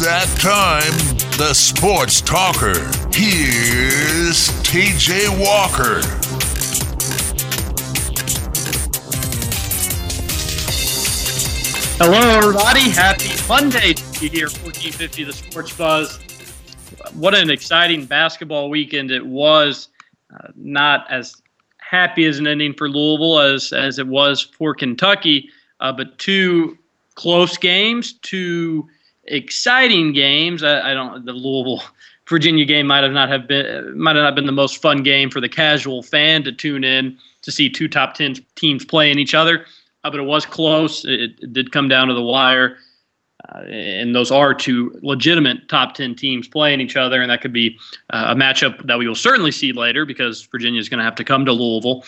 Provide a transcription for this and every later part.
that time. The Sports Talker. Here's TJ Walker. Hello, everybody. Happy Monday to you here, 1450 The Sports Buzz. What an exciting basketball weekend it was. Uh, not as happy as an ending for Louisville as, as it was for Kentucky, uh, but two close games, two exciting games. I, I, don't. The Louisville Virginia game might have not have been might have not been the most fun game for the casual fan to tune in to see two top ten teams playing each other uh, but it was close. It, it, did come down to the wire. Uh, and those are two legitimate top 10 teams playing each other. And that could be uh, a matchup that we will certainly see later because Virginia is going to have to come to Louisville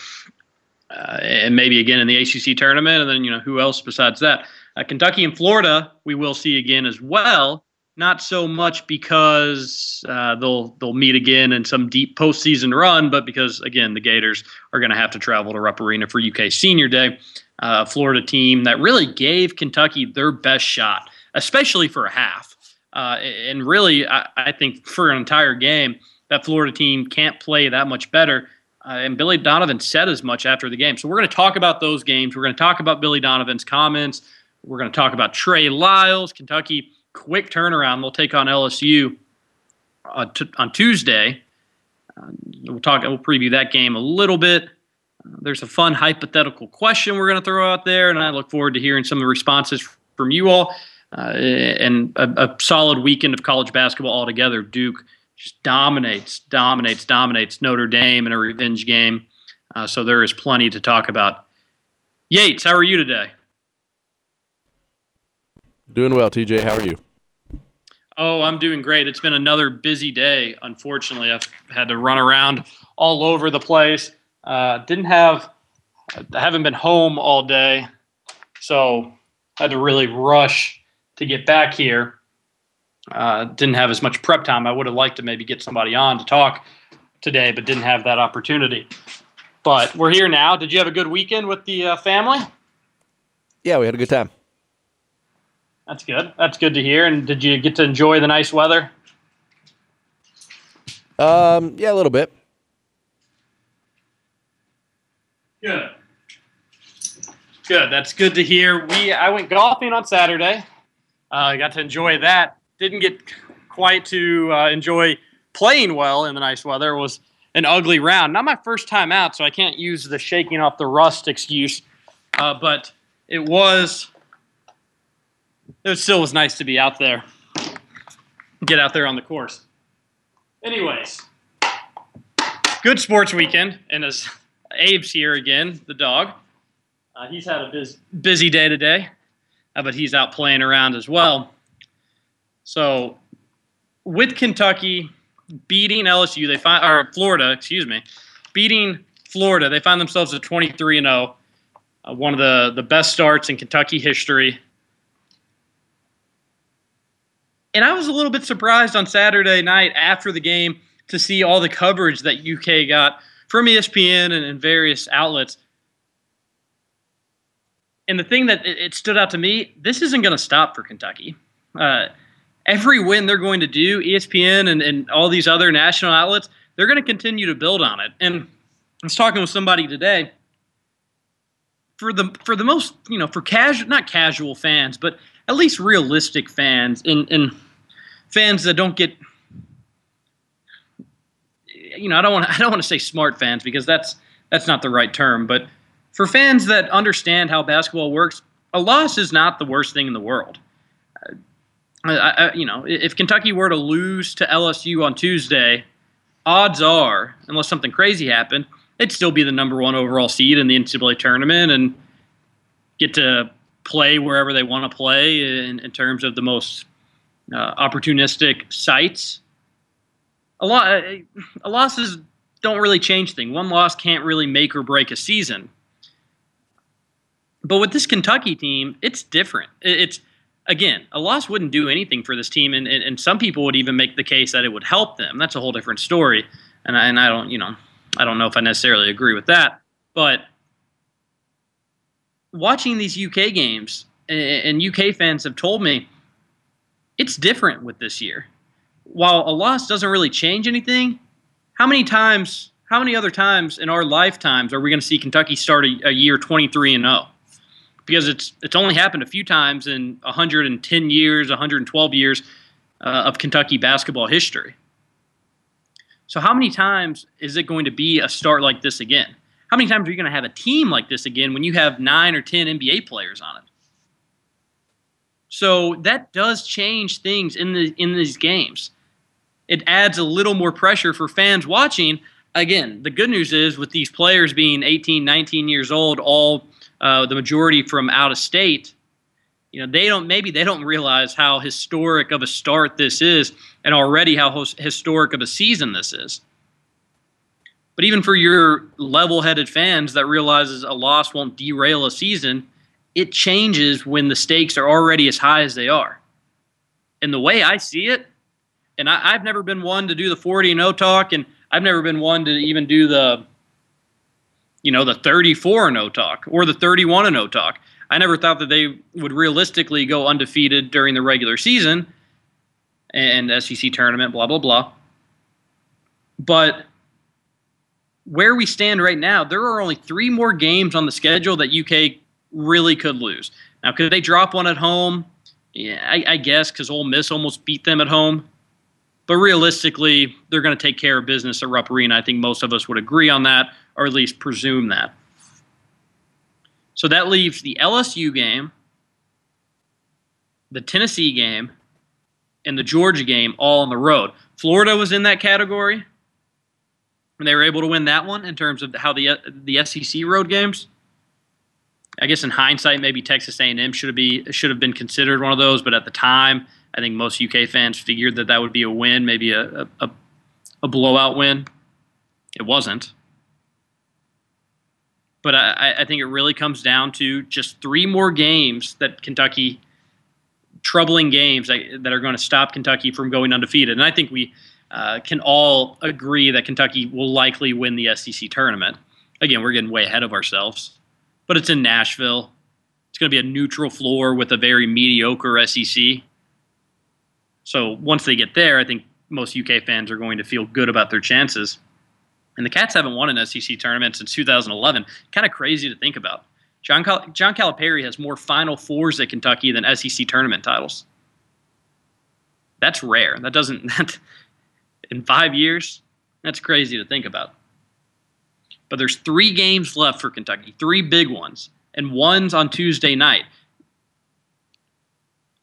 uh, and maybe again in the ACC tournament. And then, you know, who else besides that? Uh, Kentucky and Florida, we will see again as well. Not so much because uh, they'll they'll meet again in some deep postseason run, but because again the Gators are going to have to travel to Rupp Arena for UK Senior Day uh, Florida team that really gave Kentucky their best shot, especially for a half. Uh, and really, I, I, think for an entire game, that Florida team can't play that much better. Uh, and Billy Donovan said as much after the game. So we're going to talk about those games. We're going to talk about Billy Donovan's comments. We're going to talk about Trey Lyles, Kentucky, quick turnaround. They'll take on LSU uh, t- on Tuesday. Uh, we'll talk. We'll preview that game a little bit there's a fun hypothetical question we're going to throw out there, and I look forward to hearing some of the responses from you all. Uh, and a, a, solid weekend of college basketball altogether. Duke just dominates, dominates, dominates Notre Dame in a revenge game. Uh, so there is plenty to talk about. Yates, how are you today? Doing well, TJ. How are you? Oh, I'm doing great. It's been another busy day. Unfortunately, I've had to run around all over the place. Uh, didn't have, I haven't been home all day, so I had to really rush to get back here. Uh, didn't have as much prep time. I would have liked to maybe get somebody on to talk today, but didn't have that opportunity. But we're here now. Did you have a good weekend with the uh, family? Yeah, we had a good time. That's good. That's good to hear. And did you get to enjoy the nice weather? Um, yeah, a little bit. Good. Good. That's good to hear. We I went golfing on Saturday. I uh, got to enjoy that. Didn't get quite to uh, enjoy playing well in the nice weather. It was an ugly round. Not my first time out, so I can't use the shaking off the rust excuse. Uh, but it was. It still was nice to be out there. Get out there on the course. Anyways, good sports weekend, and as Abe's here again, the dog. Uh, he's had a biz- busy day today, uh, but he's out playing around as well. So, with Kentucky beating LSU, they find or Florida, excuse me, beating Florida, they find themselves at 23 and 0, uh, one of the the best starts in Kentucky history. And I was a little bit surprised on Saturday night after the game to see all the coverage that UK got from ESPN and, and various outlets. And the thing that it, it stood out to me, this isn't going to stop for Kentucky. Uh, every win they're going to do, ESPN and, and all these other national outlets, they're going to continue to build on it. And I was talking with somebody today. For the for the most you know for casual not casual fans but at least realistic fans and, and fans that don't get you know, I don't want I don't want to say smart fans because that's that's not the right term, but for fans that understand how basketball works, a loss is not the worst thing in the world. Uh, I, I, you know, if Kentucky were to lose to LSU on Tuesday, odds are, unless something crazy happened, they'd still be the number one overall seed in the NCAA tournament and get to play wherever they want to play in, in terms of the most uh, opportunistic sites a lot a losses don't really change things. One loss can't really make or break a season. But with this Kentucky team, it's different. It's again, a loss wouldn't do anything for this team, and, and, and some people would even make the case that it would help them. That's a whole different story, and I, and I don't, you know, I don't know if I necessarily agree with that. But watching these UK games, and UK fans have told me it's different with this year. While a loss doesn't really change anything, how many times, how many other times in our lifetimes are we going to see Kentucky start a, a year 23 and 0? Because it's it's only happened a few times in 110 years, 112 years uh, of Kentucky basketball history. So how many times is it going to be a start like this again? How many times are you going to have a team like this again when you have nine or 10 NBA players on it? So that does change things in the in these games. It adds a little more pressure for fans watching. Again, the good news is with these players being 18, 19 years old, all uh, the majority from out of state, you know, they don't maybe they don't realize how historic of a start this is, and already how historic of a season this is. But even for your level-headed fans that realizes a loss won't derail a season, it changes when the stakes are already as high as they are. And the way I see it, and I, have never been one to do the 40 and 0 talk, and I've never been one to even do the, you know, the 34 and 0 talk or the 31 and 0 talk. I never thought that they would realistically go undefeated during the regular season and SEC tournament, blah, blah, blah. But where we stand right now, there are only three more games on the schedule that UK really could lose. Now, could they drop one at home? Yeah, I, I guess because Ole Miss almost beat them at home. But realistically, they're going to take care of business at Rupp Arena. I think most of us would agree on that, or at least presume that. So that leaves the LSU game, the Tennessee game, and the Georgia game all on the road. Florida was in that category, and they were able to win that one in terms of how the the SEC road games. I guess in hindsight, maybe Texas A&M should be should have been considered one of those, but at the time, I think most UK fans figured that that would be a win, maybe a a, a blowout win. It wasn't, but I, I think it really comes down to just three more games that Kentucky, troubling games that, that are going to stop Kentucky from going undefeated, and I think we uh, can all agree that Kentucky will likely win the SEC tournament. Again, we're getting way ahead of ourselves but it's in Nashville. It's going to be a neutral floor with a very mediocre SEC. So once they get there, I think most UK fans are going to feel good about their chances. And the Cats haven't won an SEC tournament since 2011. Kind of crazy to think about. John, Cal- John Calipari has more Final Fours at Kentucky than SEC tournament titles. That's rare. That doesn't. That, in five years, that's crazy to think about. But there's three games left for Kentucky, three big ones, and one's on Tuesday night.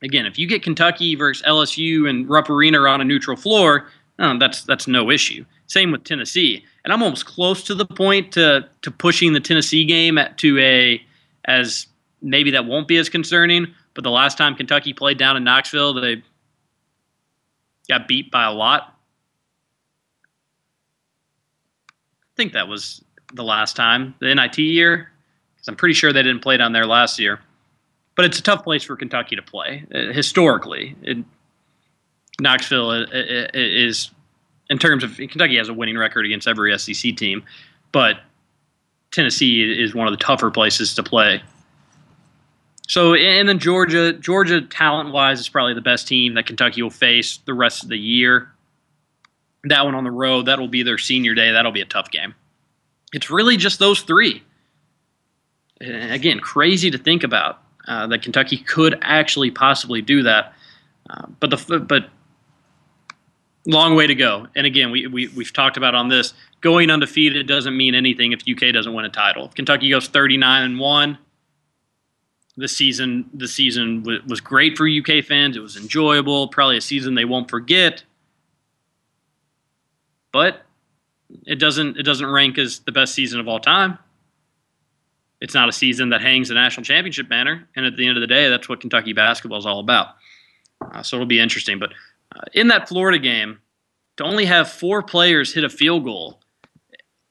Again, if you get Kentucky versus LSU and Rupp Arena on a neutral floor, oh, that's that's no issue. Same with Tennessee, and I'm almost close to the point to to pushing the Tennessee game at, to a as maybe that won't be as concerning. But the last time Kentucky played down in Knoxville, they got beat by a lot. I think that was the last time, the NIT year, because I'm pretty sure they didn't play down there last year. But it's a tough place for Kentucky to play uh, historically. It, Knoxville uh, uh, is, in terms of Kentucky has a winning record against every SEC team, but Tennessee is one of the tougher places to play. So, and then Georgia, Georgia talent wise is probably the best team that Kentucky will face the rest of the year. That one on the road, that'll be their senior day. That'll be a tough game it's really just those three. Again, crazy to think about uh, that Kentucky could actually possibly do that, uh, but the but long way to go. And again, we, we we've talked about on this going undefeated doesn't mean anything if UK doesn't win a title. If Kentucky goes 39 and one, the season the season w- was great for UK fans. It was enjoyable, probably a season they won't forget. But it doesn't it doesn't rank as the best season of all time. It's not a season that hangs a national championship banner, and at the end of the day, that's what Kentucky basketball is all about. Uh, so it'll be interesting. But uh, in that Florida game, to only have four players hit a field goal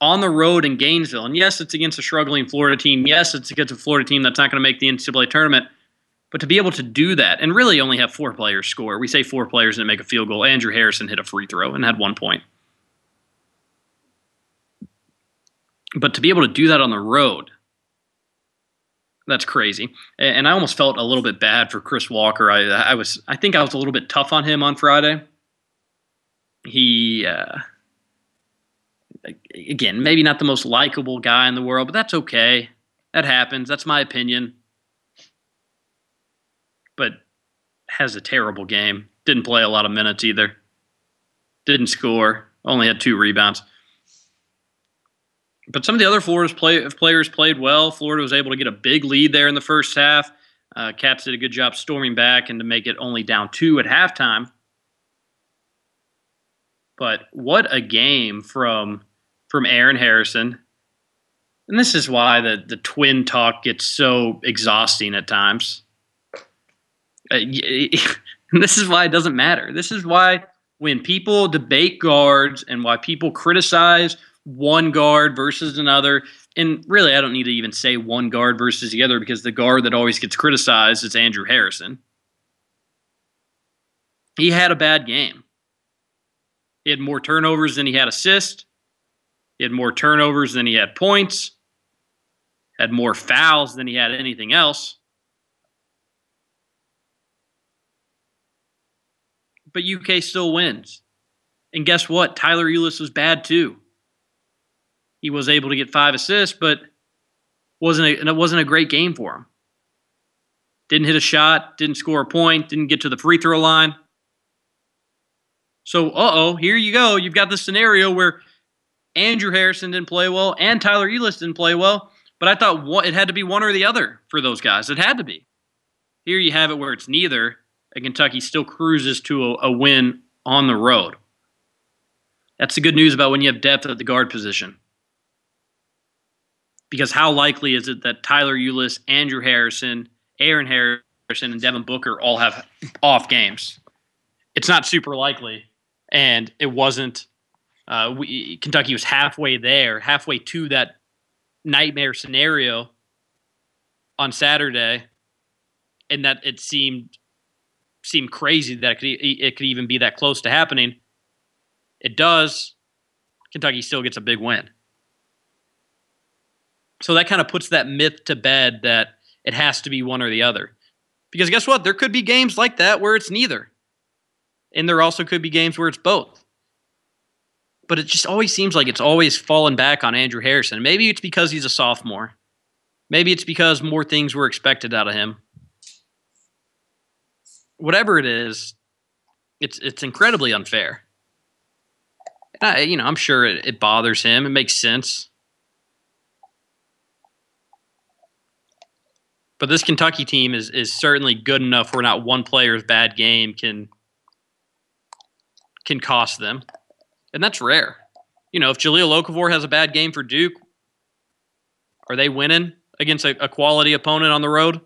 on the road in Gainesville, and yes, it's against a struggling Florida team. Yes, it's against a Florida team that's not going to make the NCAA tournament. But to be able to do that and really only have four players score, we say four players didn't make a field goal. Andrew Harrison hit a free throw and had one point. But to be able to do that on the road, That's crazy. And I almost felt a little bit bad for Chris Walker. I, I was, I think I was a little bit tough on him on Friday. He, uh, again, maybe not the most likable guy in the world, but that's okay. That happens. That's my opinion. But has a terrible game. Didn't play a lot of minutes either. Didn't score. Only had two rebounds. But some of the other Florida's play, players played well. Florida was able to get a big lead there in the first half. Uh, Cats did a good job storming back and to make it only down two at halftime. But what a game from from Aaron Harrison. And this is why the, the twin talk gets so exhausting at times. Uh, this is why it doesn't matter. This is why when people debate guards and why people criticize one guard versus another, and really I don't need to even say one guard versus the other because the guard that always gets criticized is Andrew Harrison. He had a bad game. He had more turnovers than he had assists. He had more turnovers than he had points, had more fouls than he had anything else. But UK still wins. And guess what? Tyler Ulis was bad too. He was able to get five assists, but wasn't a, it wasn't a great game for him. Didn't hit a shot, didn't score a point, didn't get to the free throw line. So, uh oh, here you go. You've got the scenario where Andrew Harrison didn't play well, and Tyler Ulis didn't play well. But I thought it had to be one or the other for those guys. It had to be. Here you have it where it's neither, and Kentucky still cruises to a, a win on the road. That's the good news about when you have depth at the guard position. Because how likely is it that Tyler Ulis, Andrew Harrison, Aaron Harrison, and Devin Booker all have off games? It's not super likely, and it wasn't uh, we, Kentucky was halfway there, halfway to that nightmare scenario on Saturday, and that it seemed seemed crazy that it could, it could even be that close to happening. It does. Kentucky still gets a big win. So that kind of puts that myth to bed that it has to be one or the other. Because guess what? There could be games like that where it's neither. And there also could be games where it's both but it just always seems like it's always fallen back on Andrew Harrison. Maybe it's because he's a sophomore. Maybe it's because more things were expected out of him. Whatever it is, it's it's incredibly unfair. I, you know, I'm sure it, it bothers him. It makes sense. But this Kentucky team is is certainly good enough where not one player's bad game can can cost them and that's rare. You know, if Jahlil Okafor has a bad game for Duke, are they winning against a, a quality opponent on the road?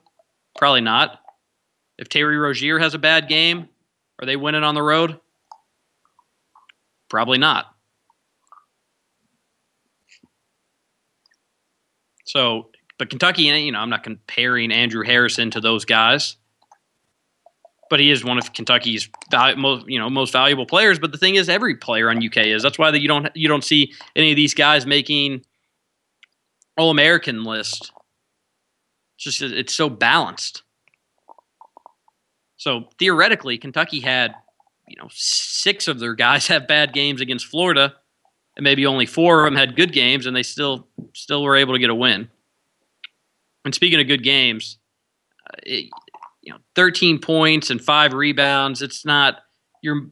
Probably not. If Terry Rozier has a bad game, are they winning on the road? Probably not. So, but Kentucky, you know, I'm not comparing Andrew Harrison to those guys but he is one of Kentucky's most you know most valuable players. But the thing is, every player on UK is. That's why that you don't you don't see any of these guys making All American list. Just it's so balanced. So theoretically, Kentucky had you know six of their guys have bad games against Florida, and maybe only four of them had good games, and they still still were able to get a win. And speaking of good games, uh, it, you know 13 points and five rebounds. It's not your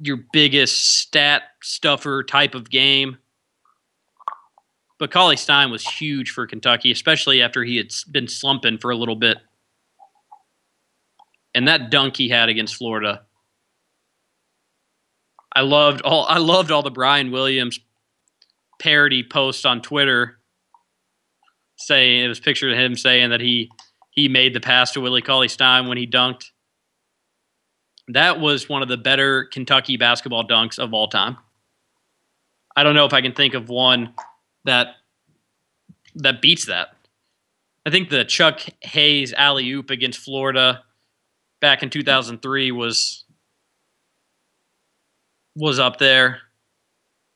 your biggest stat stuffer type of game. But Cauley Stein was huge for Kentucky, especially after he had been slumping for a little bit. And that dunk he had against Florida. I loved all I loved all the Brian Williams parody posts on Twitter saying it was picture of him saying that he he made the pass to Willie Cauley Stein when he dunked. That was one of the better Kentucky basketball dunks of all time. I don't know if I can think of one that that beats that. I think the Chuck Hayes alley oop against Florida back in 2003 was was up there.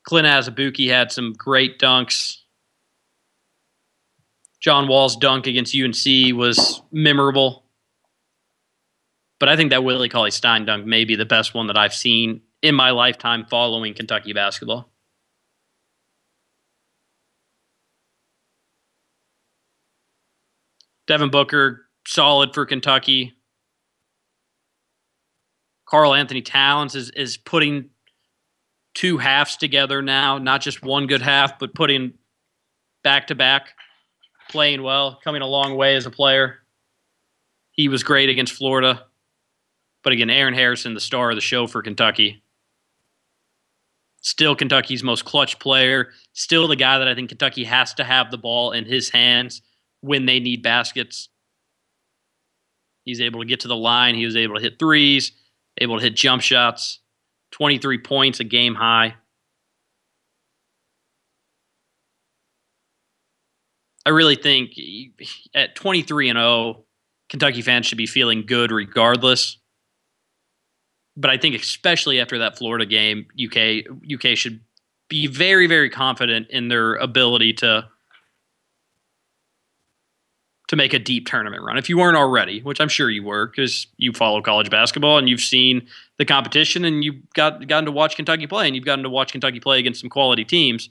Kelenna Azubuike had some great dunks. John Wall's dunk against UNC was memorable. But I think that Willie Cauley Stein dunk may be the best one that I've seen in my lifetime following Kentucky basketball. Devin Booker, solid for Kentucky. Karl-Anthony Towns is is putting two halves together now, not just one good half, but putting back to back, playing well, coming a long way as a player. He was great against Florida. But again, Aaron Harrison, the star of the show for Kentucky. Still Kentucky's most clutch player. Still the guy that I think Kentucky has to have the ball in his hands when they need baskets. He's able to get to the line. He was able to hit threes, able to hit jump shots. 23 points, a game high. I really think at 23 and 0, Kentucky fans should be feeling good regardless. But I think especially after that Florida game, UK UK should be very very confident in their ability to to make a deep tournament run. If you weren't already, which I'm sure you were because you follow college basketball and you've seen the competition and you've got gotten to watch Kentucky play and you've gotten to watch Kentucky play against some quality teams.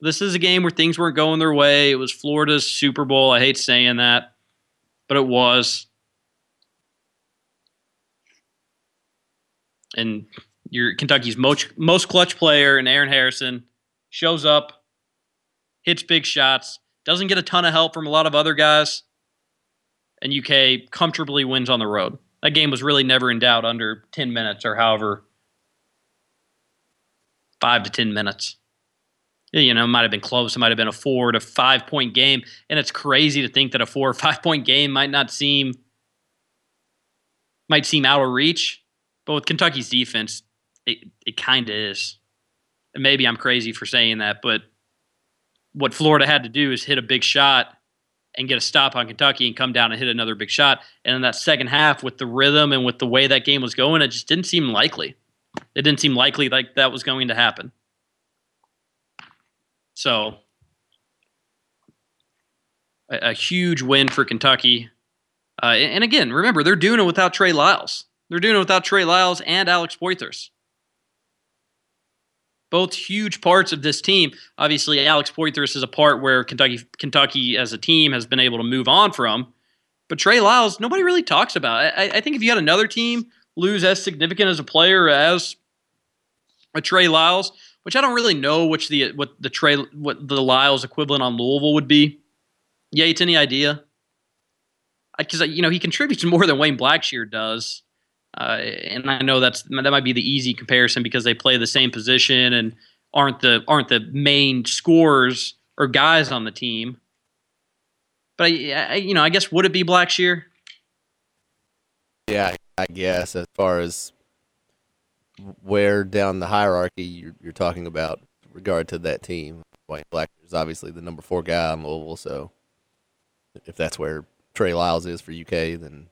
This is a game where things weren't going their way. It was Florida's Super Bowl. I hate saying that, but it was. And your Kentucky's most most clutch player and Aaron Harrison shows up, hits big shots, doesn't get a ton of help from a lot of other guys, and UK comfortably wins on the road. That game was really never in doubt under 10 minutes or however, five to 10 minutes. You know, it might have been close. It might have been a four to five point game. And it's crazy to think that a four or five point game might not seem might seem out of reach. But with Kentucky's defense, it, it kind of is. And maybe I'm crazy for saying that, but what Florida had to do is hit a big shot and get a stop on Kentucky and come down and hit another big shot. And in that second half, with the rhythm and with the way that game was going, it just didn't seem likely. It didn't seem likely like that was going to happen. So, a, a huge win for Kentucky. Uh, and, again, remember, they're doing it without Trey Lyles. They're doing it without Trey Lyles and Alex Poythress both huge parts of this team. Obviously, Alex Poythress is a part where Kentucky Kentucky as a team has been able to move on from. But Trey Lyles, nobody really talks about. I, I think if you had another team lose as significant as a player as a Trey Lyles, which I don't really know which the what the Trey what the Lyles equivalent on Louisville would be. Yates, any idea? Because you know he contributes more than Wayne Blackshear does. Uh, and I know that's that might be the easy comparison because they play the same position and aren't the aren't the main scorers or guys on the team. But I, I you know, I guess would it be Blackshear? Yeah, I guess as far as where down the hierarchy you're, you're talking about regard to that team. Wayne Black is obviously the number four guy in Louisville, so if that's where Trey Lyles is for UK, then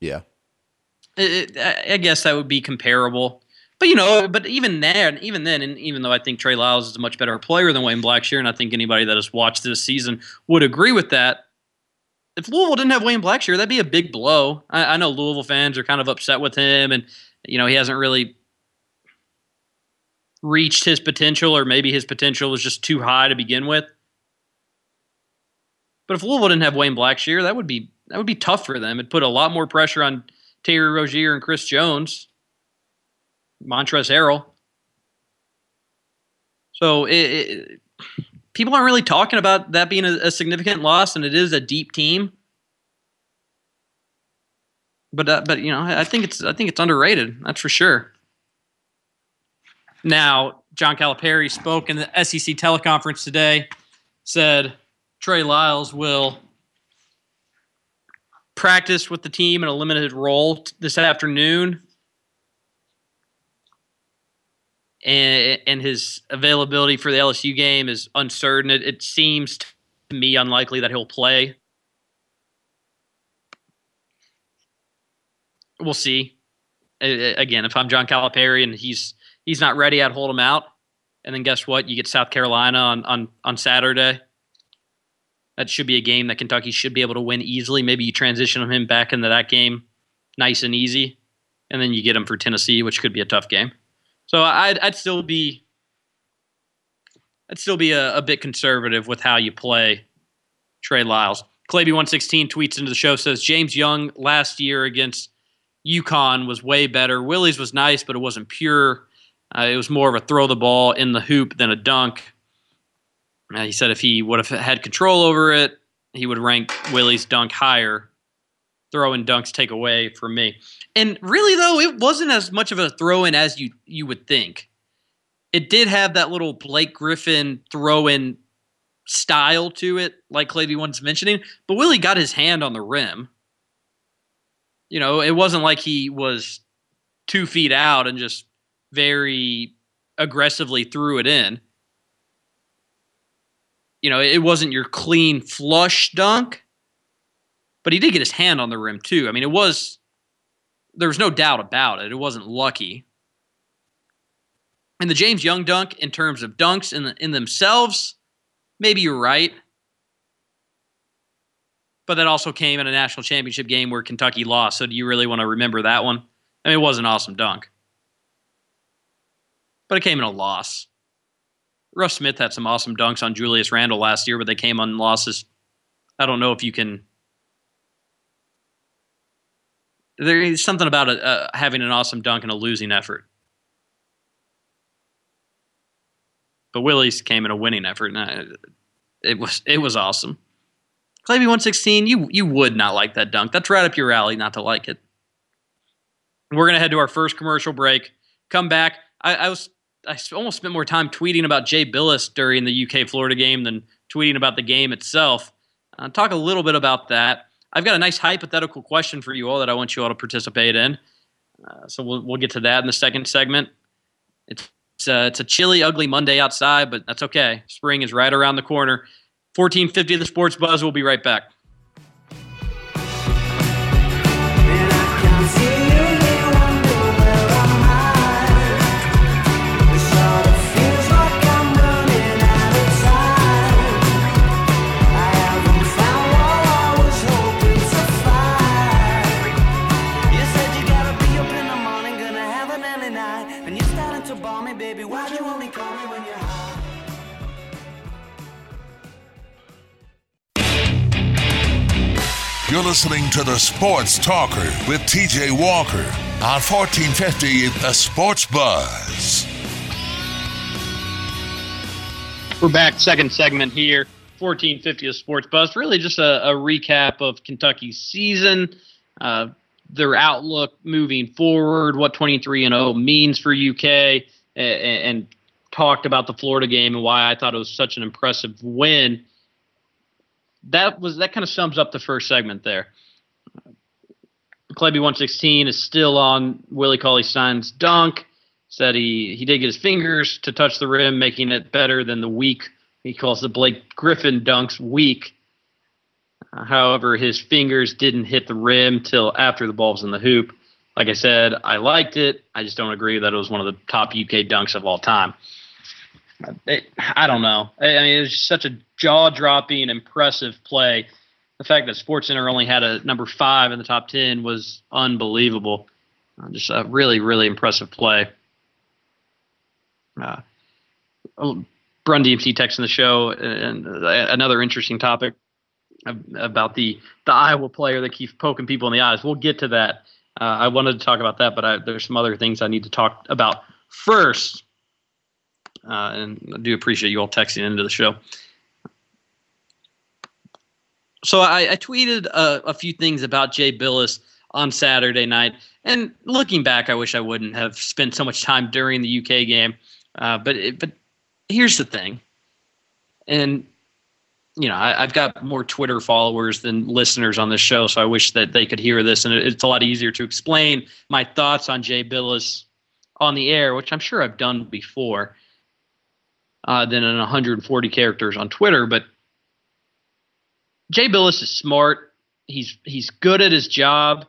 yeah. It, I guess that would be comparable. But you know, but even then, even then, and even though I think Trey Lyles is a much better player than Wayne Blackshear, and I think anybody that has watched this season would agree with that. If Louisville didn't have Wayne Blackshear, that'd be a big blow. I, I know Louisville fans are kind of upset with him, and you know he hasn't really reached his potential, or maybe his potential was just too high to begin with. But if Louisville didn't have Wayne Blackshear, that would be that would be tough for them. It'd put a lot more pressure on Terry Rozier and Chris Jones, Montrezl Harrell. So it, it, people aren't really talking about that being a, a, significant loss, and it is a deep team. But uh, but you know I think it's I think it's underrated. That's for sure. Now John Calipari spoke in the SEC teleconference today. Said Trey Lyles will practice with the team in a limited role t- this afternoon. And, and his availability for the LSU game is uncertain. It, it seems to me unlikely that he'll play. We'll see. Again, if I'm John Calipari and he's he's not ready, I'd hold him out. And then guess what? You get South Carolina on on on Saturday. that should be a game that Kentucky should be able to win easily. Maybe you transition him back into that game nice and easy, and then you get him for Tennessee, which could be a tough game. So I'd, I'd still be I'd still be a, a bit conservative with how you play Trey Lyles. Claby116 tweets into the show says James Young last year against UConn was way better. Willie's was nice, but it wasn't pure. Uh, it was more of a throw the ball in the hoop than a dunk. Uh, he said if he would have had control over it, he would rank Willie's dunk higher. Throw in dunks take away from me. And really though, it wasn't as much of a throw in as you you would think. It did have that little Blake Griffin throw in style to it, like Claby was mentioning, but Willie got his hand on the rim. You know, it wasn't like he was two feet out and just very aggressively threw it in. You know, it wasn't your clean flush dunk, but he did get his hand on the rim too. I mean, it was there was no doubt about it. It wasn't lucky. And the James Young dunk, in terms of dunks in the, in themselves, maybe you're right. But that also came in a national championship game where Kentucky lost. So do you really want to remember that one? I mean, it was an awesome dunk. But it came in a loss. Russ Smith had some awesome dunks on Julius Randle last year, but they came on losses. I don't know if you can. There is something about a, uh, having an awesome dunk and a losing effort. But Willie's came in a winning effort, and it was it was awesome. Claby 116, you you would not like that dunk. That's right up your alley not to like it. We're gonna head to our first commercial break. Come back. I, I was I almost spent more time tweeting about Jay Bilas during the UK Florida game than tweeting about the game itself. Uh, talk a little bit about that. I've got a nice hypothetical question for you all that I want you all to participate in. Uh, so we'll we'll get to that in the second segment. It's it's, uh, it's a chilly, ugly Monday outside, but that's okay. Spring is right around the corner. 1450 the Sports Buzz. We'll be right back. You're listening to the Sports Talker with TJ Walker on 1450 The Sports Buzz. We're back, second segment here, 1450 The Sports Buzz. Really just a, a recap of Kentucky's season, uh, their outlook moving forward, what 23 and 0 means for UK, and, and talked about the Florida game and why I thought it was such an impressive win that was that kind of sums up the first segment there. Claby 116 is still on Willie Cauley Stein's dunk. Said he he did get his fingers to touch the rim, making it better than the weak. He calls the Blake Griffin dunks weak. Uh, however, his fingers didn't hit the rim till after the ball was in the hoop. Like I said, I liked it. I just don't agree that it was one of the top UK dunks of all time. It, I don't know. I mean, it was such a jaw-dropping, impressive play. The fact that SportsCenter only had a number five in the top ten was unbelievable. Uh, just a really, really impressive play. Uh, oh, Brun DMC text in the show, and uh, another interesting topic about the the Iowa player that keeps poking people in the eyes. We'll get to that. Uh, I wanted to talk about that, but I, there's some other things I need to talk about first. Uh, and I do appreciate you all texting into the show. So I, I tweeted a, a, few things about Jay Bilas on Saturday night, and looking back, I wish I wouldn't have spent so much time during the UK game. Uh, but it, but here's the thing, and you know I, have got more Twitter followers than listeners on this show, so I wish that they could hear this, and it, it's a lot easier to explain my thoughts on Jay Bilas on the air, which I'm sure I've done before uh, than in 140 characters on Twitter. But Jay Bilas is smart. He's he's good at his job.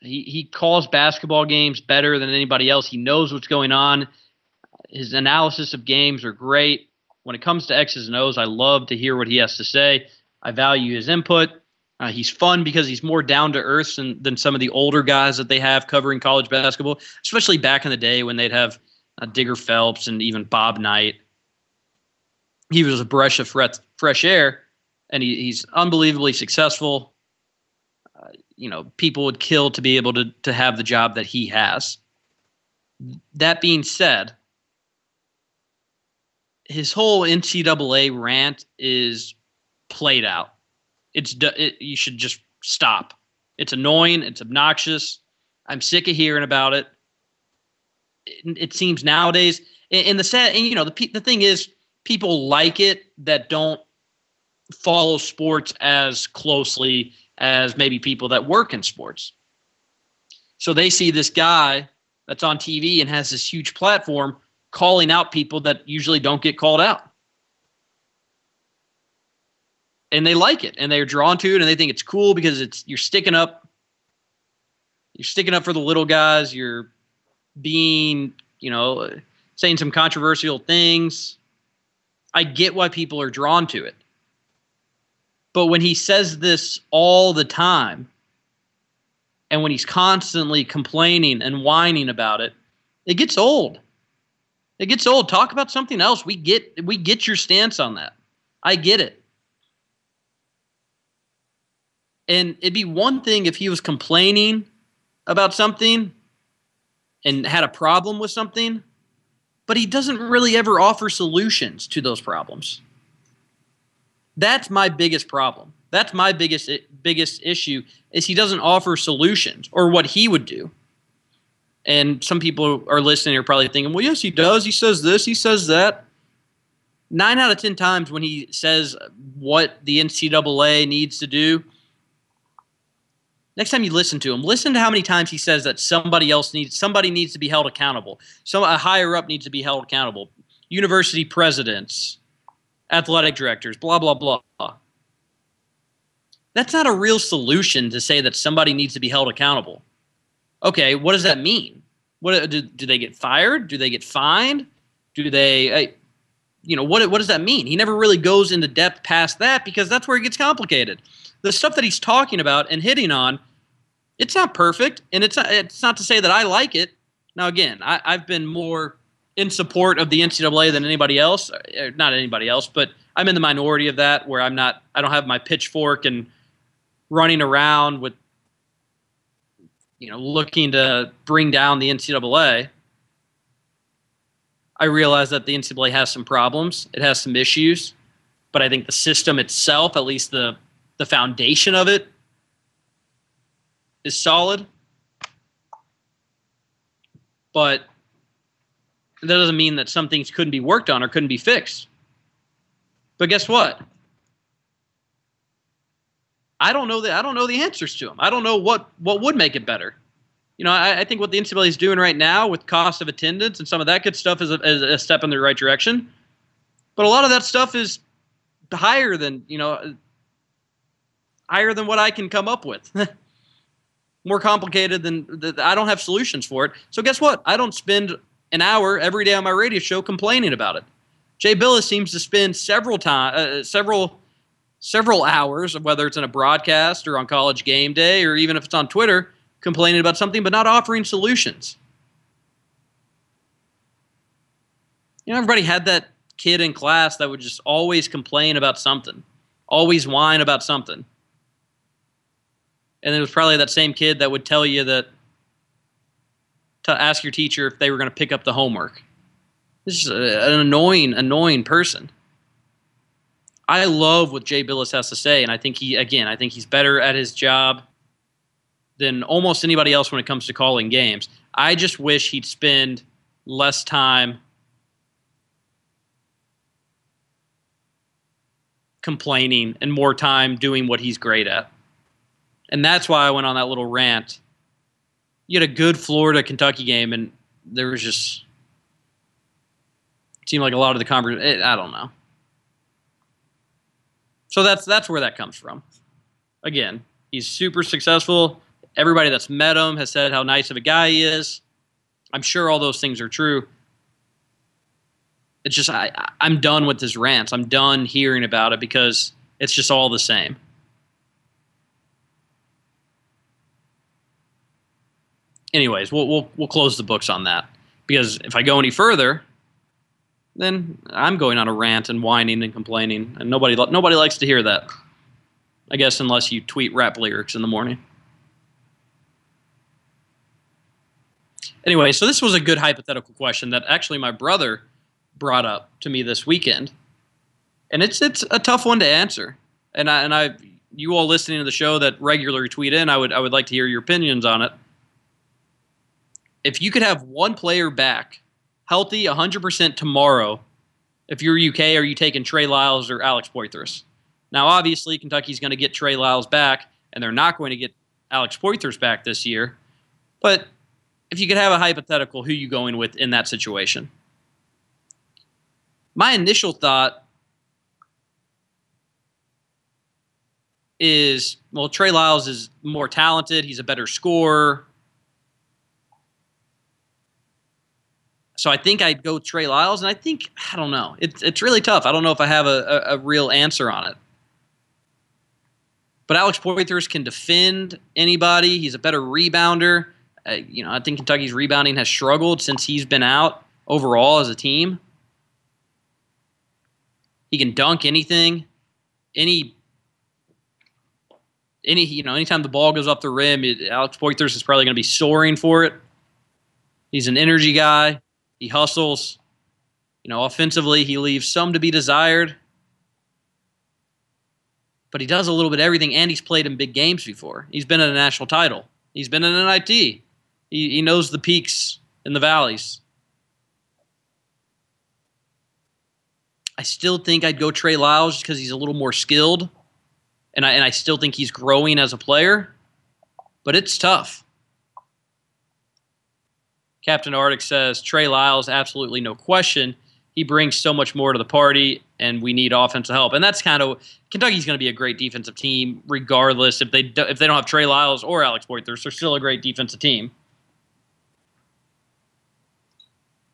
He he calls basketball games better than anybody else. He knows what's going on. His analysis of games are great. When it comes to X's and O's, I love to hear what he has to say. I value his input. Uh, he's fun because he's more down to earth than, than some of the older guys that they have covering college basketball, especially back in the day when they'd have uh, Digger Phelps and even Bob Knight. He was a breath of fresh air, and he, he's unbelievably successful. Uh, you know, people would kill to be able to to have the job that he has. That being said, his whole NCAA rant is played out. It's it, you should just stop. It's annoying. It's obnoxious. I'm sick of hearing about it. It, it seems nowadays, and the sad, and you know, the the thing is, people like it that don't follow sports as closely as maybe people that work in sports. So they see this guy that's on TV and has this huge platform calling out people that usually don't get called out. And they like it and they're drawn to it and they think it's cool because it's you're sticking up you're sticking up for the little guys, you're being, you know, saying some controversial things. I get why people are drawn to it. But when he says this all the time, and when he's constantly complaining and whining about it, it gets old. It gets old. Talk about something else. We get we get your stance on that. I get it. And it'd be one thing if he was complaining about something and had a problem with something, but he doesn't really ever offer solutions to those problems. That's my biggest problem. That's my biggest biggest issue is he doesn't offer solutions or what he would do. And some people are listening are probably thinking, well, yes, he does. He says this, he says that. Nine out of 10 times when he says what the NCAA needs to do, next time you listen to him, listen to how many times he says that somebody else needs, somebody needs to be held accountable. So a higher up needs to be held accountable. University presidents, athletic directors, blah, blah, blah. That's not a real solution to say that somebody needs to be held accountable okay, what does that mean? What do, do they get fired? Do they get fined? Do they, uh, you know, what what does that mean? He never really goes into depth past that because that's where it gets complicated. The stuff that he's talking about and hitting on, it's not perfect, and it's not, it's not to say that I like it. Now, again, I, I've been more in support of the NCAA than anybody else. Uh, not anybody else, but I'm in the minority of that where I'm not. I don't have my pitchfork and running around with you know, looking to bring down the NCAA, I realize that the NCAA has some problems. It has some issues, but I think the system itself, at least the the foundation of it, is solid. But that doesn't mean that some things couldn't be worked on or couldn't be fixed. But guess what? I don't know the I don't know the answers to them. I don't know what what would make it better. You know, I, I think what the NCAA is doing right now with cost of attendance and some of that good stuff is a, is a step in the right direction. But a lot of that stuff is higher than you know higher than what I can come up with. More complicated than the, I don't have solutions for it. So guess what? I don't spend an hour every day on my radio show complaining about it. Jay Bilas seems to spend several time, uh, several several hours, whether it's in a broadcast or on college game day or even if it's on Twitter, complaining about something but not offering solutions. You know, everybody had that kid in class that would just always complain about something, always whine about something. And it was probably that same kid that would tell you that to ask your teacher if they were going to pick up the homework. This is an annoying, annoying person. I love what Jay Bilas has to say, and I think he again, I think he's better at his job than almost anybody else when it comes to calling games. I just wish he'd spend less time complaining and more time doing what he's great at. And that's why I went on that little rant. You had a good Florida Kentucky game, and there was just seemed like a lot of the conversation. Eh, I don't know. So that's that's where that comes from. Again, he's super successful. Everybody that's met him has said how nice of a guy he is. I'm sure all those things are true. It's just I I'm done with his rants. I'm done hearing about it because It's just all the same. Anyways, we'll we'll we'll close the books on that because if I go any further, then I'm going on a rant and whining and complaining, and nobody nobody likes to hear that. I guess unless you tweet rap lyrics in the morning. Anyway, so this was a good hypothetical question that actually my brother brought up to me this weekend, and it's it's a tough one to answer. And I and I, you all listening to the show that regularly tweet in, I would I would like to hear your opinions on it. If you could have one player back, healthy, 100% tomorrow, if you're UK, are you taking Trey Lyles or Alex Poythress? Now, obviously, Kentucky's going to get Trey Lyles back, and they're not going to get Alex Poythress back this year. But if you could have a hypothetical, who you going with in that situation? My initial thought is well, Trey Lyles is more talented. He's a better scorer. So I think I'd go Trey Lyles, and I think I don't know. It's it's really tough. I don't know if I have a, a, a real answer on it. But Alex Poythress can defend anybody. He's a better rebounder. Uh, you know, I think Kentucky's rebounding has struggled since he's been out overall as a team. He can dunk anything, any, any you know, anytime the ball goes up the rim, it, Alex Poythress is probably going to be soaring for it. He's an energy guy. He hustles. You know, offensively, he leaves some to be desired but he does a little bit of everything, and he's played in big games before. He's been in a national title. He's been in an IT. He, he knows the peaks and the valleys. I still think I'd go Trey Lyles because he's a little more skilled, and I and I still think he's growing as a player. But it's tough. Captain Arctic says Trey Lyles, absolutely no question he brings so much more to the party, and we need offensive help. And that's kind of Kentucky's going to be a great defensive team, regardless if they do, if they don't have Trey Lyles or Alex Poythress. They're still a great defensive team.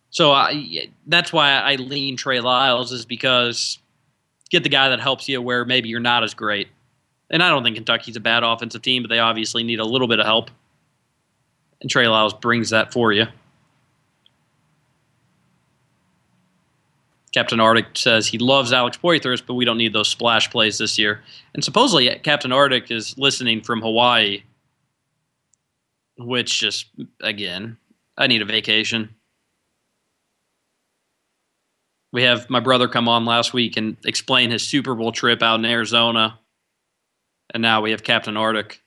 So I, that's why I lean Trey Lyles is because get the guy that helps you where maybe you're not as great. And I don't think Kentucky's a bad offensive team, but they obviously need a little bit of help. And Trey Lyles brings that for you. Captain Arctic says he loves Alex Poythress, but we don't need those splash plays this year. And supposedly Captain Arctic is listening from Hawaii, which just, again, I need a vacation. We have my brother come on last week and explain his Super Bowl trip out in Arizona. And now we have Captain Arctic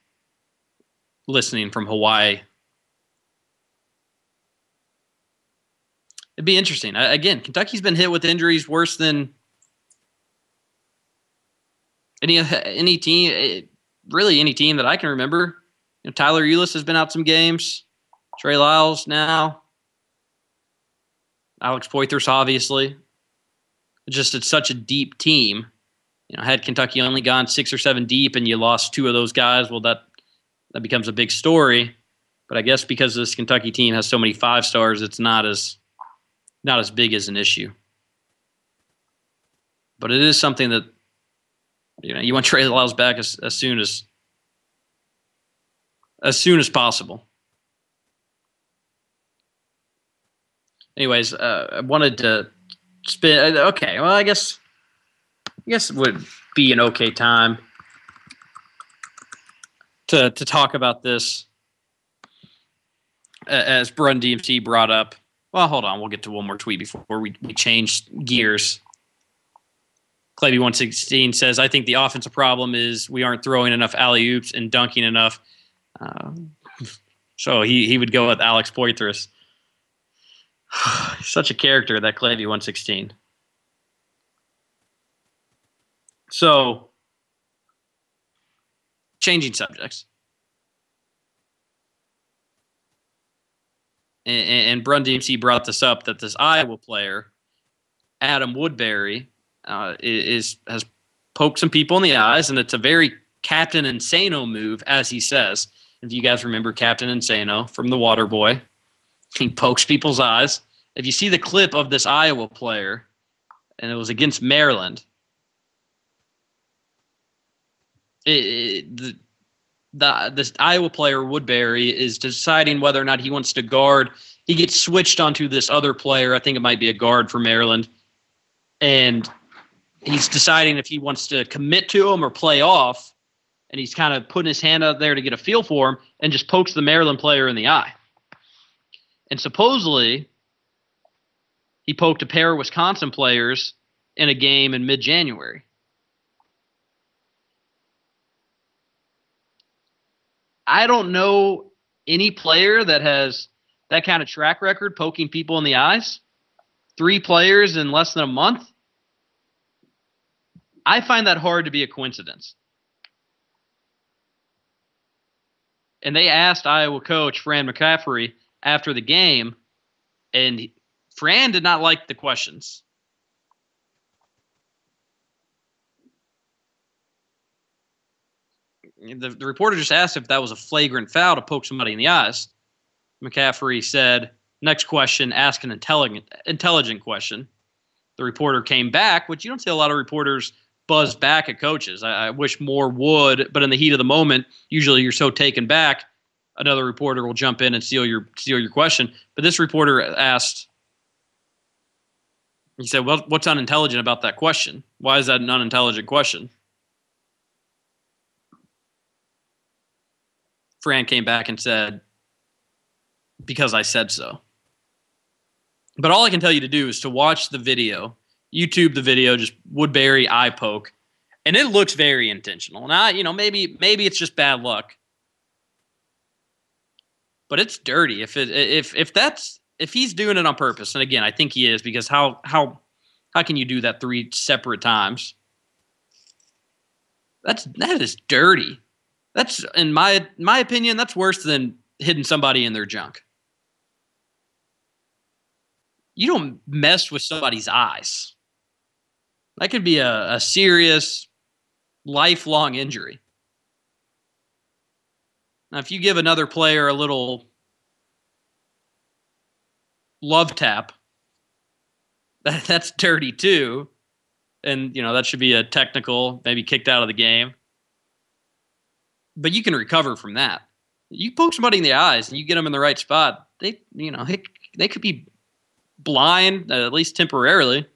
listening from Hawaii. It'd be interesting. Again, Kentucky's been hit with injuries worse than any any team, eh, really any team that I can remember. You know, Tyler Ulis has been out some games. Trey Lyles now. Alex Poythress, obviously. Just it's such a deep team. You know, had Kentucky only gone six or seven deep and you lost two of those guys, well, that that becomes a big story. But I guess because this Kentucky team has so many five stars, it's not as not as big as an issue. But it is something that you know you want Trey Lyles back as, as soon as as soon as possible. Anyways, uh, I wanted to spin. Uh, okay, well, I guess I guess it would be an okay time to to talk about this as Brun DMC brought up. Well, hold on. We'll get to one more tweet before we, we change gears. Clavy116 says, I think the offensive problem is we aren't throwing enough alley oops and dunking enough. Uh, so he, he would go with Alex Poythress. Such a character, that Clavy116. So, changing subjects. And, and Brun DMC brought this up that this Iowa player, Adam Woodbury, uh, is has poked some people in the eyes, and it's a very Captain Insano move, as he says. If you guys remember Captain Insano from The Water Boy, he pokes people's eyes. If you see the clip of this Iowa player, and it was against Maryland, it, it, the the this Iowa player Woodbury is deciding whether or not he wants to guard. He gets switched onto this other player. I think it might be a guard for Maryland, and he's deciding if he wants to commit to him or play off. And he's kind of putting his hand out there to get a feel for him, and just pokes the Maryland player in the eye. And supposedly, he poked a pair of Wisconsin players in a game in mid-January. I don't know any player that has that kind of track record poking people in the eyes. Three players in less than a month. I find that hard to be a coincidence. And they asked Iowa coach Fran McCaffery after the game, and Fran did not like the questions. The, the reporter just asked if that was a flagrant foul to poke somebody in the eyes. McCaffery said, "Next question, ask an intelligent intelligent question." The reporter came back, which you don't see a lot of reporters buzz back at coaches. I, I wish more would, but in the heat of the moment, usually you're so taken back, another reporter will jump in and steal your steal your question. But this reporter asked, he said, "Well, what's unintelligent about that question? Why is that an unintelligent question?" Fran came back and said, because I said so. But all I can tell you to do is to watch the video, YouTube the video, just Woodbury eye poke, and it looks very intentional. Now, you know, maybe maybe it's just bad luck, but it's dirty. If it if if that's if he's doing it on purpose, and again, I think he is because how how how can you do that three separate times? That's that is dirty. That's in my my opinion, that's worse than hitting somebody in their junk. You don't mess with somebody's eyes. That could be a, a serious lifelong injury. Now, if you give another player a little love tap, that, that's dirty too. And, you know, that should be a technical, maybe kicked out of the game but you can recover from that. You poke somebody in the eyes and you get them in the right spot. They, you know, they, they could be blind uh, at least temporarily.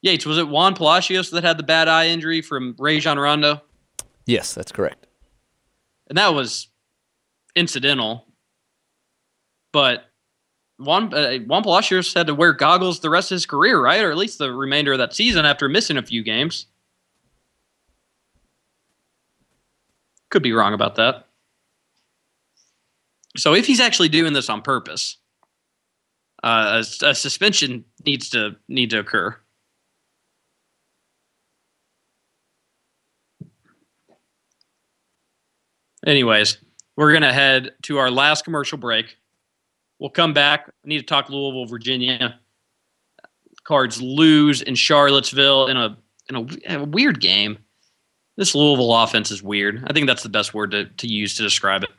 Yates, was it Juan Palacios that had the bad eye injury from Rajon Rondo? Yes, that's correct. And that was incidental. But Juan, uh, Juan Palacios had to wear goggles the rest of his career, right? Or at least the remainder of that season after missing a few games. Could be wrong about that. So if he's actually doing this on purpose, uh, a, a suspension needs to need to occur. Anyways, we're gonna head to our last commercial break. We'll come back. I need to talk Louisville, Virginia. Cards lose in Charlottesville in a in a, a weird game. This Louisville offense is weird. I think that's the best word to, to use to describe it.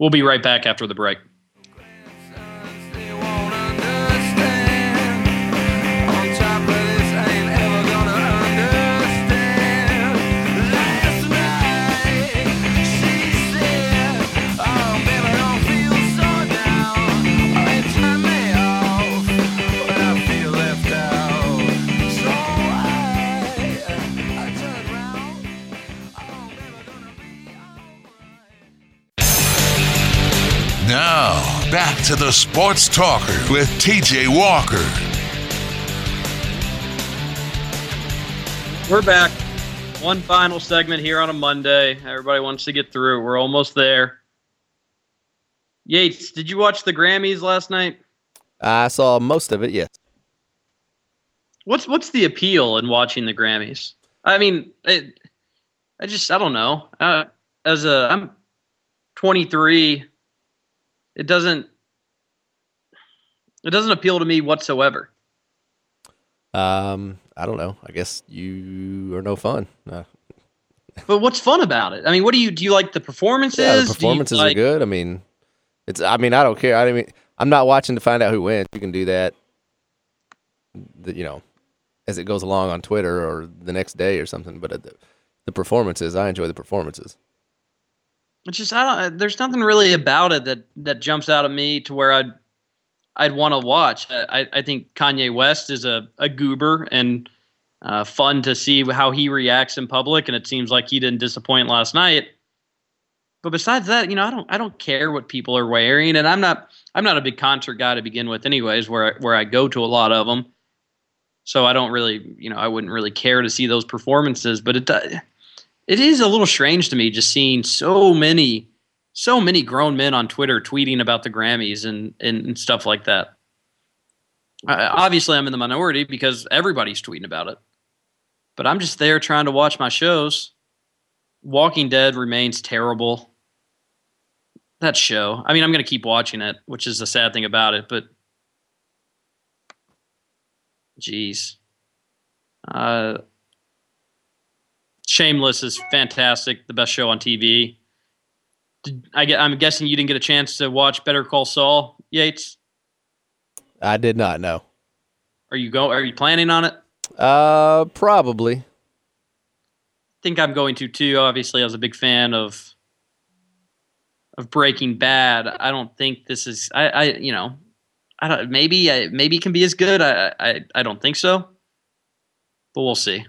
We'll be right back after the break. Back to the Sports Talker with TJ Walker. We're back. One final segment here on a Monday. Everybody wants to get through. We're almost there. Yates, did you watch the Grammys last night? I saw most of it, yes. What's what's the appeal in watching the Grammys? I mean, it, I just I don't know. Uh, as a I'm 23 it doesn't it doesn't appeal to me whatsoever. Um, I don't know. I guess you are no fun. Uh, but what's fun about it? I mean, what do you do? You like the performances? Yeah, the performances like, are good. I mean, it's. I mean, I don't care. I mean, I'm not watching to find out who wins. You can do that. The, you know, as it goes along on Twitter or the next day or something. But the performances. I enjoy the performances. It's just I don't. There's nothing really about it that that jumps out at me to where I'd I'd want to watch. I I think Kanye West is a a goober and uh, fun to see how he reacts in public, and it seems like he didn't disappoint last night. But besides that, you know, I don't I don't care what people are wearing, and I'm not I'm not a big concert guy to begin with, anyways. Where where I go to a lot of them, so I don't really you know I wouldn't really care to see those performances. But it it is a little strange to me just seeing so many so many grown men on Twitter tweeting about the Grammys and and, and stuff like that. Uh, obviously, I'm in the minority because everybody's tweeting about it. But I'm just there trying to watch my shows. Walking Dead remains terrible. That show. I mean, I'm going to keep watching it, which is the sad thing about it, but jeez. Uh, Shameless is fantastic, the best show on TV. Did, I I'm guessing you didn't get a chance to watch Better Call Saul, Yates. I did not know. Are you go? Are you planning on it? Uh, probably. think I'm going to too. Obviously, I was a big fan of of Breaking Bad. I don't think this is. I, I you know, I don't. Maybe, I, maybe it can be as good. I, I, I don't think so. But we'll see.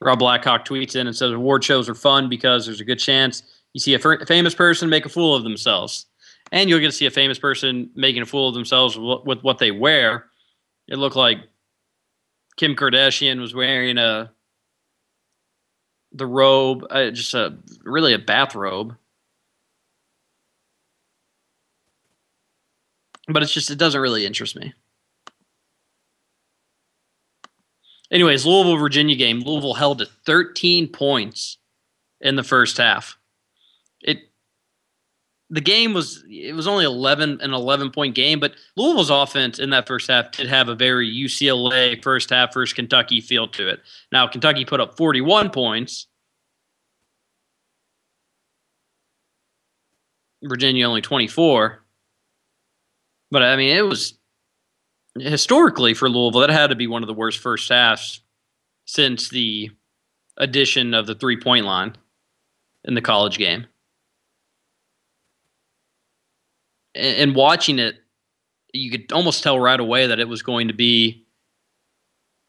Rob Blackhawk tweets in and says award shows are fun because there's a good chance you see a f- famous person make a fool of themselves, and you'll get to see a famous person making a fool of themselves with, what they wear. It looked like Kim Kardashian was wearing a the robe, uh, just a really a bathrobe. But it's just it doesn't really interest me. Anyways, Louisville Virginia game. Louisville held to 13 points in the first half. It the game was it was only 11 an 11 point game, but Louisville's offense in that first half did have a very UCLA first half first Kentucky feel to it. Now Kentucky put up 41 points. Virginia only 24. But I mean, it was historically for Louisville, that had to be one of the worst first halves since the addition of the three point line in the college game. And, watching it, you could almost tell right away that it was going to be.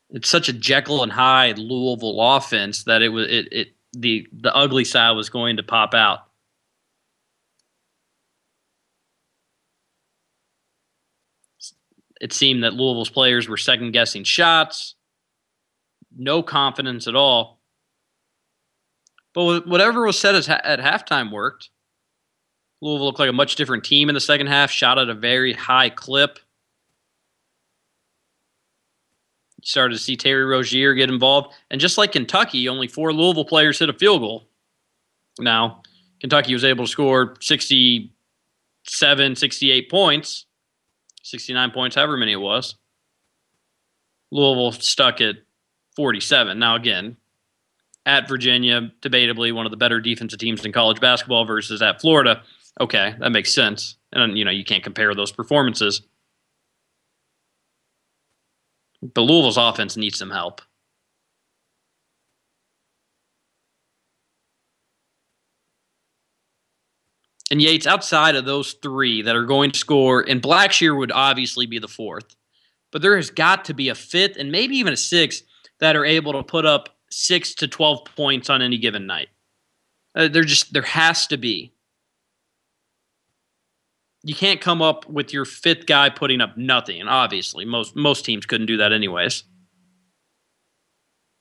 It's such a Jekyll and Hyde Louisville offense that it was it, it the the ugly side was going to pop out. It seemed that Louisville's players were second guessing shots, no confidence at all. But whatever was said at halftime worked. Louisville looked like a much different team in the second half, shot at a very high clip. Started to see Terry Rozier get involved. And just like Kentucky, only four Louisville players hit a field goal. Now, Kentucky was able to score 67, 68 points 69 points, however many it was. Louisville stuck at 47. Now, again, at Virginia, debatably one of the better defensive teams in college basketball versus at Florida. Okay, that makes sense. And, you know, you can't compare those performances. But Louisville's offense needs some help. And Yates, outside of those three that are going to score, and Blackshear would obviously be the fourth, but there has got to be a fifth and maybe even a sixth that are able to put up six to 12 points on any given night. Uh, there just, there has to be. You can't come up with your fifth guy putting up nothing. Obviously, most most teams couldn't do that anyways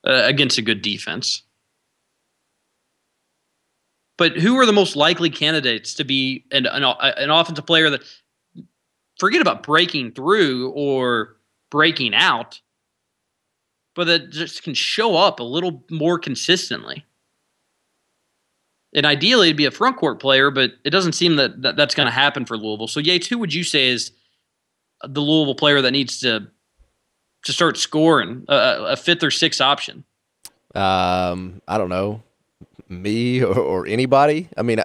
uh, against a good defense. But who are the most likely candidates to be an, an, an offensive player that forget about breaking through or breaking out, but that just can show up a little more consistently? And ideally, it'd be a front court player, but it doesn't seem that, that that's going to happen for Louisville. So, Yates, who would you say is the Louisville player that needs to to start scoring a, a fifth or sixth option? Um, I don't know me or, or anybody. I mean,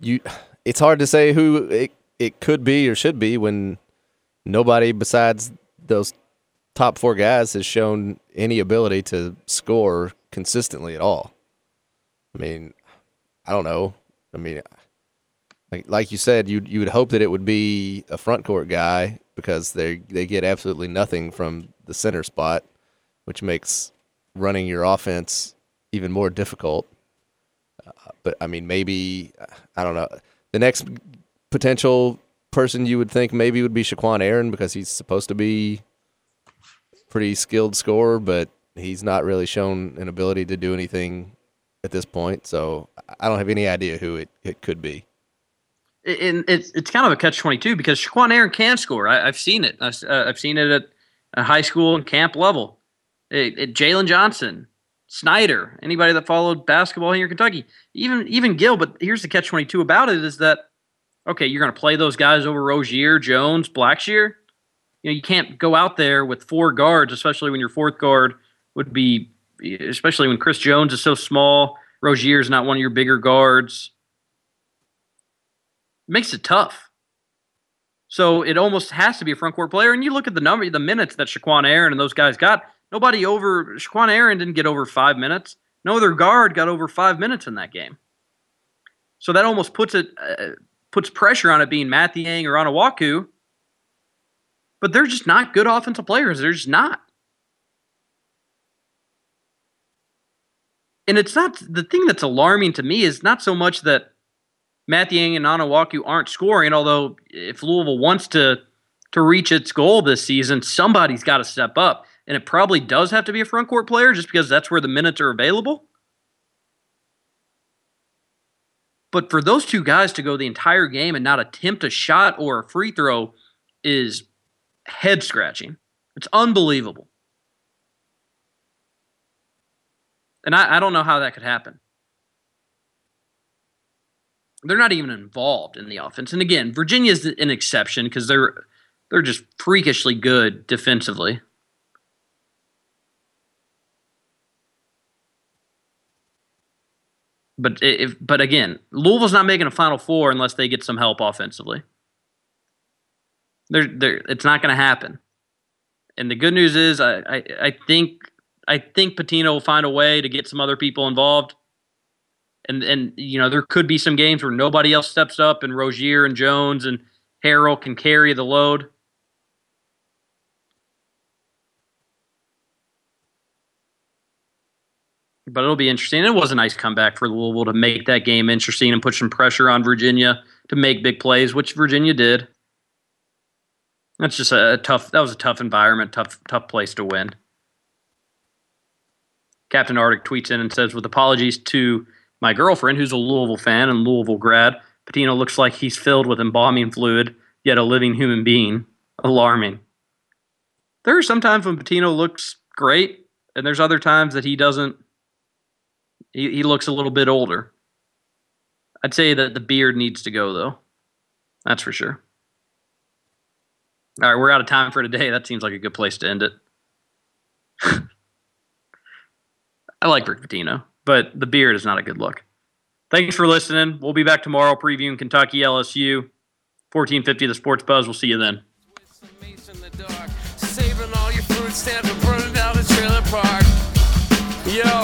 you it's hard to say who it, it could be or should be when nobody besides those top four guys has shown any ability to score consistently at all. I mean, I don't know. I mean, like like you said, you you would hope that it would be a front court guy because they they get absolutely nothing from the center spot, which makes running your offense even more difficult. Uh, but I mean, maybe I don't know. The next potential person you would think maybe would be Shaqquan Aaron because he's supposed to be pretty skilled scorer, but he's not really shown an ability to do anything at this point. So I don't have any idea who it, it could be. And it's it's kind of a catch twenty two because Shaqquan Aaron can score. I, have seen it. I, have uh, seen it at a high school and camp level. It, it, Jaylen Johnson, Snider, anybody that followed basketball here in Kentucky, even even Gill. But here's the catch twenty two about it is that okay, you're going to play those guys over Rozier, Jones, Blackshear. You know, you can't go out there with four guards, especially when your fourth guard would be, especially when Chris Jones is so small. Rozier is not one of your bigger guards. It makes it tough. So it almost has to be a front court player. And you look at the number, the minutes that Shaqquan Aaron and those guys got. Nobody over Shaqquan Aaron didn't get over five minutes. No other guard got over five minutes in that game. So that almost puts it uh, puts pressure on it being Mathiang or Onuaku. But they're just not good offensive players. They're just not. And it's not the thing that's alarming to me is not so much that Mathiang and Onuaku aren't scoring, although if Louisville wants to to reach its goal this season, somebody's got to step up. And it probably does have to be a front court player just because that's where the minutes are available. But for those two guys to go the entire game and not attempt a shot or a free throw is head scratching. It's unbelievable. And I, I, don't know how that could happen. They're not even involved in the offense. And again, Virginia is an exception because they're they're just freakishly good defensively. But if but again, Louisville's not making a Final Four unless they get some help offensively. They're, they're, it's not going to happen. And the good news is, I, I, I think I think Pitino will find a way to get some other people involved. And and you know there could be some games where nobody else steps up, and Rozier and Jones and Harrell can carry the load. But it'll be interesting. It was a nice comeback for Louisville to make that game interesting and put some pressure on Virginia to make big plays, which Virginia did. That's just a tough. That was a tough environment, tough, tough place to win. Captain Arctic tweets in and says, "With apologies to my girlfriend, who's a Louisville fan and Louisville grad, Pitino looks like he's filled with embalming fluid, yet a living human being. Alarming. There are some times when Pitino looks great, and there's other times that he doesn't he, he looks a little bit older. I'd say that the beard needs to go though. That's for sure. All right, we're out of time for today. That seems like a good place to end it. I like Rick Pitino, but the beard is not a good look. Thanks for listening. We'll be back tomorrow previewing Kentucky LSU. 1450 the Sports Buzz. We'll see you then. Yo.